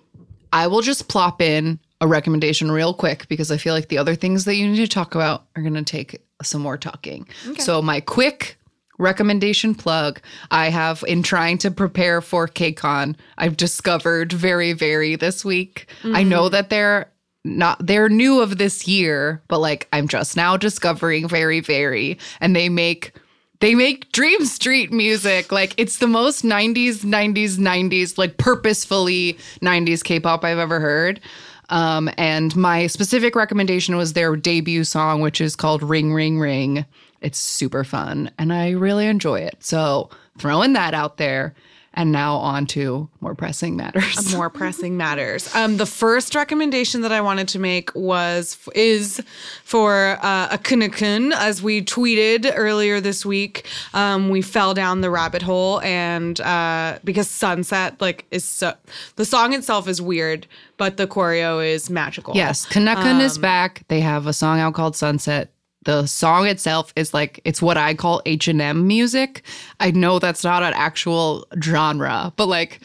I will just plop in a recommendation real quick because I feel like the other things that you need to talk about are going to take some more talking. So, my quick recommendation plug I have in trying to prepare for KCON, I've discovered VERIVERY this week. I mm-hmm. know that they're not they're new of this year, but like I'm just now discovering VERIVERY, and they make they make Dream Street music. Like it's the most 90s, 90s, 90s, like purposefully 90s K-pop I've ever heard. Um, and my specific recommendation was their debut song, which is called Ring Ring Ring. It's super fun and I really enjoy it. So throwing that out there. And now on to more pressing matters. more pressing matters. Um, the first recommendation that I wanted to make was is for uh, a Kunakun. As we tweeted earlier this week, um, we fell down the rabbit hole, and uh, because Sunset like is so the song itself is weird, but the choreo is magical. Yes, Kanakun is Um, back. They have a song out called Sunset. The song itself is like it's what I call H and M music. I know that's not an actual genre, but like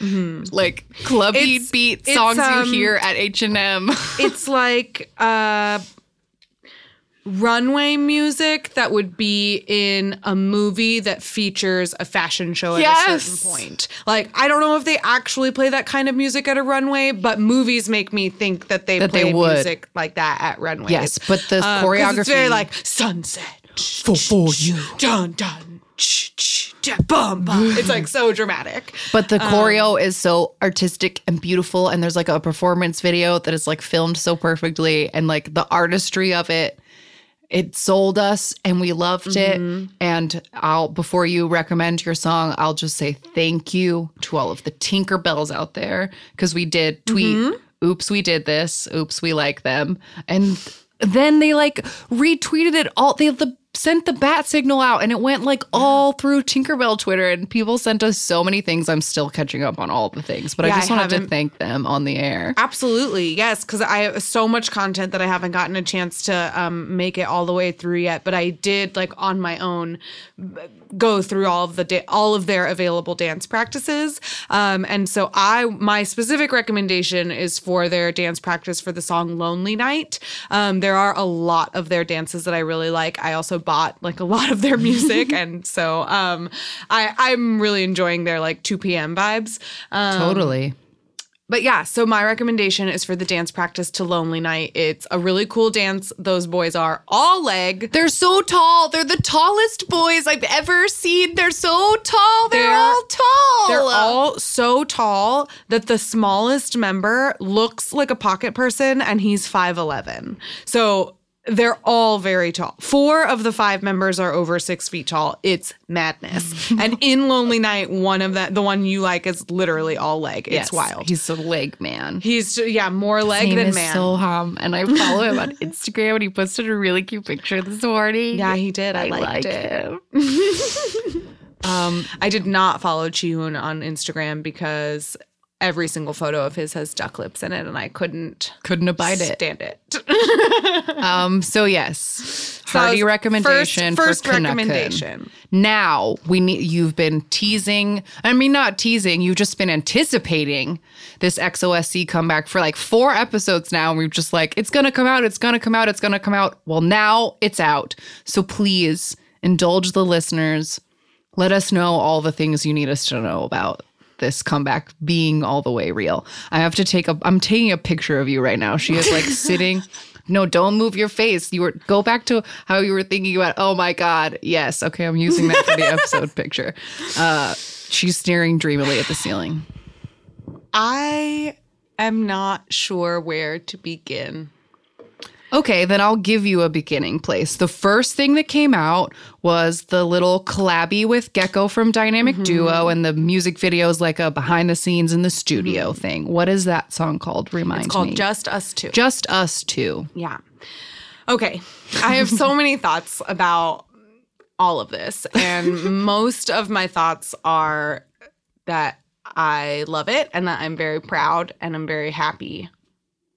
like clubby Mm-hmm. It's- beat it's, songs um, you hear at H and M. it's like uh runway music that would be in a movie that features a fashion show at a certain point. Like I don't know if they actually play that kind of music at a runway, but movies make me think that they That they play would. music like that at runways. Yes, but the Um, choreography it's very like sunset for for you dun dun bum bum. It's like so dramatic. But the Um, choreo is so artistic and beautiful, and there's like a performance video that is like filmed so perfectly, and like the artistry of it, it sold us, and we loved Mm-hmm. it. And I'll before you recommend your song, I'll just say thank you to all of the Tinkerbells out there because we did tweet, Mm-hmm. "Oops, we did this. Oops, we like them," and then they like retweeted it all. They the sent the bat signal out and it went like all through Tinkerbell Twitter and people sent us so many things. I'm still catching up on all the things, but Yeah, I just I wanted to thank them on the air. Absolutely, yes, because I have so much content that I haven't gotten a chance to um, make it all the way through yet. But I did, like on my own, go through all of the da- all of their available dance practices. Um, and so I, my specific recommendation is for their dance practice for the song "Lonely Night." Um, there are a lot of their dances that I really like. I also bought like a lot of their music, and so um, I, I'm really enjoying their like 2 p.m. vibes. Um, totally. but yeah, so my recommendation is for the dance practice to Lonely Night. It's a really cool dance. Those boys are all leg. They're so tall. They're the tallest boys I've ever seen. They're so tall. They're, They're- all tall. They're all so tall that the smallest member looks like a pocket person and he's 5'11. So they're all very tall. Four of the five members are over six feet tall. It's madness. and in Lonely Night, one of that, the one you like, is literally all leg. It's Yes, wild. He's a leg man. He's, yeah, more leg name than man. Soham, and I follow him on Instagram, and he posted a really cute picture this morning. yeah, he did. I, I liked like it. him. Um, I did not follow Chihoon on Instagram because every single photo of his has duck lips in it, and I couldn't Couldn't abide it. stand it. Um. So yes, So hearty was recommendation. First, first recommendation. Now we need. You've been teasing. I mean, not teasing. You've just been anticipating this EXO-SC comeback for like four episodes now, and we've just like, it's gonna come out. It's gonna come out. It's gonna come out. Well, now it's out. So please indulge the listeners. Let us know all the things you need us to know about this comeback being all the way real. I have to take a. I'm taking a picture of you right now. She is like sitting. No, don't move your face. You were go back to how you were thinking about. Oh my god, yes. Okay, I'm using that for the episode picture. Uh, she's staring dreamily at the ceiling. I am not sure where to begin. Okay, then I'll give you a beginning place. The first thing that came out was the little collabby with Gaeko from Dynamic Mm-hmm. Duo, and the music video is like a behind the scenes in the studio thing. What is that song called? Remind Mm-hmm. It's called me. Just Us Two. Just Us Two. Yeah. Okay. I have so many thoughts about all of this. And most of my thoughts are that I love it and that I'm very proud and I'm very happy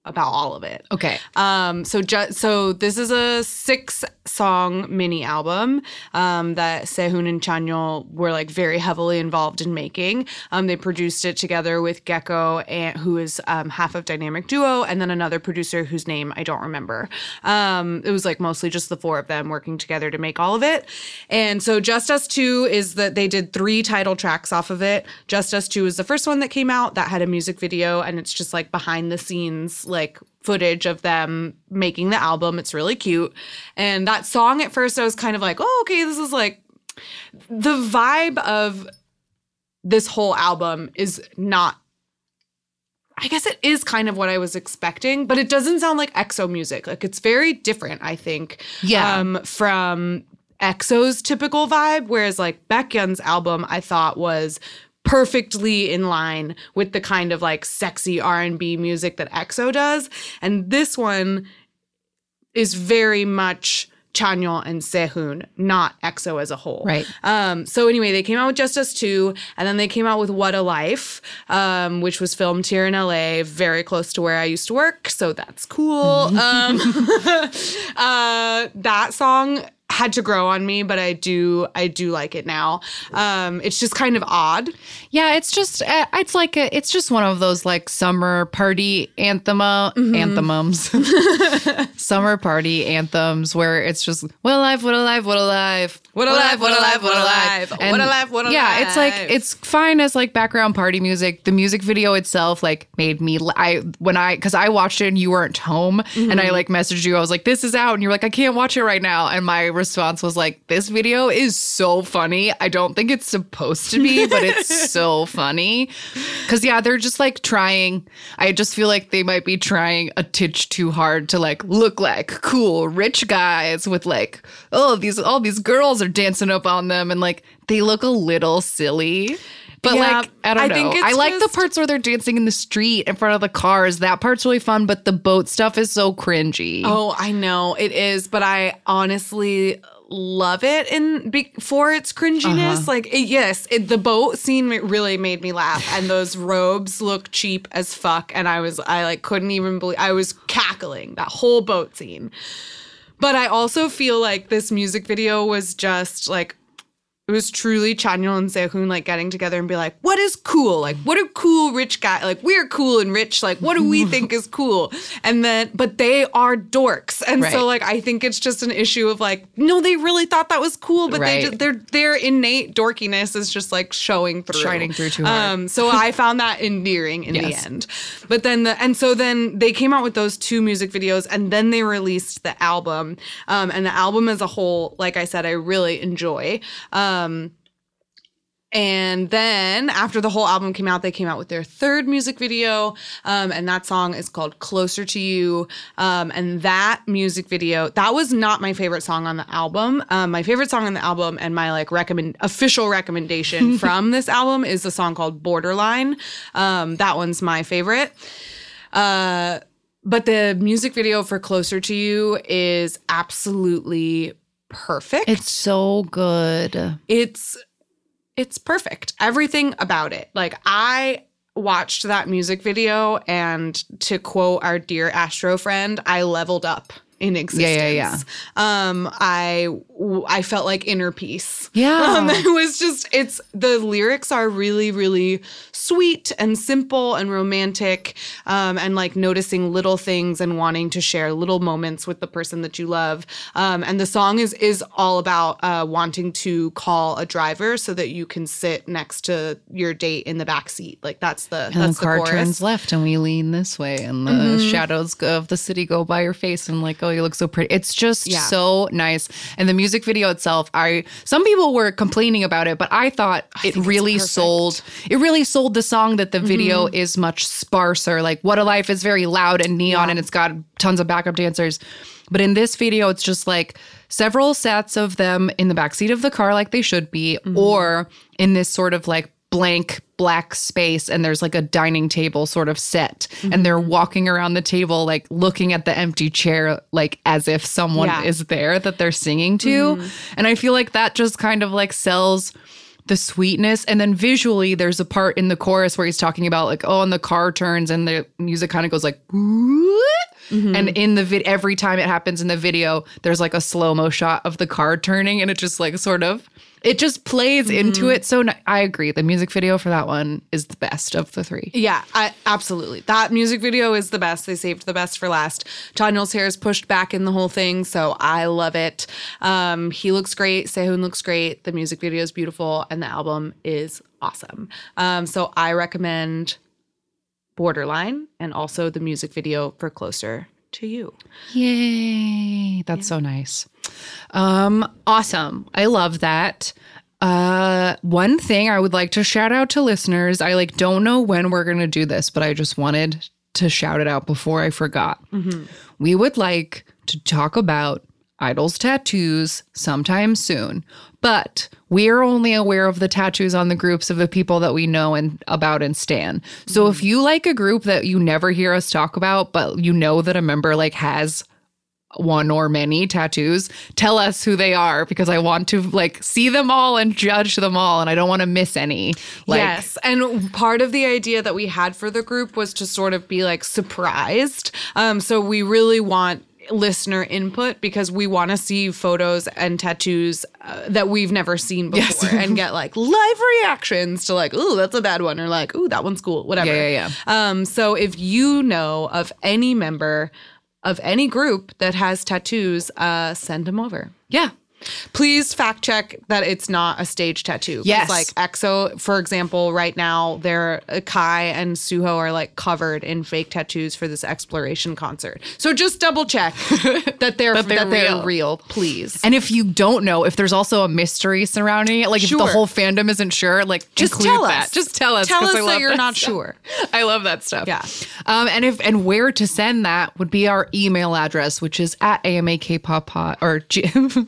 about all of it. Okay. Um, so ju- so this is a six song mini album um, that Sehun and Chanyeol were like very heavily involved in making. Um, they produced it together with Gaeko, and who is um, half of Dynamic Duo, and then another producer whose name I don't remember. Um, it was like mostly just the four of them working together to make all of it. And so Just Us Two is that they did three title tracks off of it. Just Us Two is the first one that came out that had a music video, and it's just like behind the scenes like footage of them making the album. It's really cute. And that song at first I was kind of like, "Oh, okay, this is like the vibe of this whole album is not I guess it is kind of what I was expecting, but it doesn't sound like EXO music. Like it's very different, I think. Yeah. Um, from EXO's typical vibe, whereas like Baekhyun's album I thought was perfectly in line with the kind of like sexy R&B music that EXO does. And this one is very much Chanyeol and Sehun, not EXO as a whole. Right. Um, so anyway, they came out with Just Us Two, and then they came out with What a Life, um, which was filmed here in LA, very close to where I used to work. So that's cool. um, uh, that song had to grow on me, but I do I do like it now. Um, it's just kind of odd. Yeah, it's just uh, it's like a, it's just one of those like summer party anthem anthems, summer party anthems where it's just what a life, what a life, what a life, What a life, what a life, what a life, what a life, what a yeah, it's like it's fine as like background party music. The music video itself like made me I when I because I watched it and you weren't home and Mm-hmm. I like messaged you. I was like, this is out, and you're like, I can't watch it right now. And my response was like, this video is so funny. I don't think it's supposed to be, but it's so funny. Because yeah, they're just like trying. I just feel like they might be trying a titch too hard to like look like cool rich guys with like oh these all these girls are dancing up on them and like they look a little silly. But Yeah, like I don't I know. I like the parts where they're dancing in the street in front of the cars. That part's really fun, but the boat stuff is so cringy. Oh, I know it is, but I honestly love it in be- for its cringiness. Uh-huh. Like, it, yes, it, the boat scene really made me laugh, and those robes look cheap as fuck. And I was, I like couldn't even believe I was cackling that whole boat scene. But I also feel like this music video was just like it was truly Chanyeol and Sehun like getting together and be like, "What is cool? Like, what are cool rich guy? Like, we're cool and rich. Like, what do we think is cool?" And then, but they are dorks, and Right. so like I think it's just an issue of like, no, they really thought that was cool, but they Right. just, their their innate dorkiness is just like showing through, Shining through too hard. Um, so I found that endearing in the end. But then the and so then they came out with those two music videos, and then they released the album. Um, and the album as a whole, like I said, I really enjoy. Um, and then after the whole album came out, they came out with their third music video. Um, and that song is called Closer to You. Um, and that music video, that was not my favorite song on the album. Um, my favorite song on the album and my like recommend official recommendation from this album is the song called Borderline. Um, that one's my favorite. Uh, but the music video for Closer to You is absolutely perfect. It's so good. it's it's perfect. Everything about it. Like i watched that music video and to quote our dear astro friend i leveled up in existence yeah, yeah. um i i felt like inner peace Yeah. um, it was just it's the lyrics are really really sweet and simple and romantic um, and like noticing little things and wanting to share little moments with the person that you love um, and the song is is all about uh, wanting to call a driver so that you can sit next to your date in the back seat like that's the And that's the car chorus. turns left and we lean this way and the shadows of the city go by your face and like, oh, you look so pretty. It's just Yeah. so nice. And the music video itself, I some people were complaining about it, but I thought it really sold it really sold the song that the video is much sparser. Like What a Life is very loud and neon and it's got tons of backup dancers. But in this video, it's just like several sets of them in the backseat of the car, like they should be, or in this sort of like blank black space and there's like a dining table sort of set. And they're mm-hmm. walking around the table like looking at the empty chair like as if someone Yeah. is there that they're singing to. Mm-hmm. And i feel like that just kind of like sells the sweetness. And then visually there's a part in the chorus where he's talking about like oh and the car turns and the music kind of goes like mm-hmm. and in the vid every time it happens in the video there's like a slow-mo shot of the car turning and it just like sort of it just plays into it so ni- i agree the music video for that one is the best of the three Yeah, I, absolutely. That music video is the best. They saved the best for last. Chanyeol's hair is pushed back in the whole thing, so I love it. Um, he looks great. Sehun looks great. The music video is beautiful, and the album is awesome. Um, so I recommend Borderline and also the music video for Closer to You. Yay. That's so nice. Um, awesome. I love that. Uh one thing I would like to shout out to listeners. I like don't know when we're gonna do this, but I just wanted to shout it out before I forgot. We would like to talk about Idol's tattoos sometime soon. But we are only aware of the tattoos on the groups of the people that we know and about and stan. So if you like a group that you never hear us talk about, but you know that a member like has one or many tattoos, tell us who they are because I want to like see them all and judge them all and I don't want to miss any. Like yes. And part of the idea that we had for the group was to sort of be like surprised. Um, so we really want listener input because we want to see photos and tattoos uh, that we've never seen before and get like live reactions to like, oh that's a bad one, or like, oh that one's cool, whatever. Yeah, yeah, Um, so if you know of any member of any group that has tattoos, uh, send them over. yeah. Please fact check that it's not a stage tattoo. Yes. Like EXO, for example, right now, they're uh, Kai and Suho are like covered in fake tattoos for this exploration concert. So just double check that they're that they're they're, real. real. please. And if you don't know, if there's also a mystery surrounding it, like if the whole fandom isn't sure, like Just tell that. us. Just tell us. Tell us I that you're not stuff. sure. I love that stuff. Yeah. Um, and if and where to send that would be our email address, which is at amakpoppod or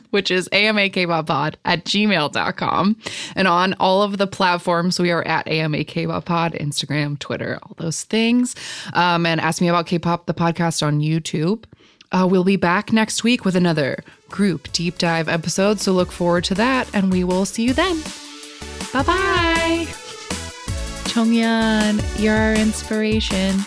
which is amakpoppod at gmail.com. And on all of the platforms, we are at amakpoppod, Instagram, Twitter, all those things. Um, and ask me about K-pop, the podcast on YouTube. Uh, we'll be back next week with another group deep dive episode. So look forward to that, and we will see you then. Bye bye. Chongyan, you're our inspiration.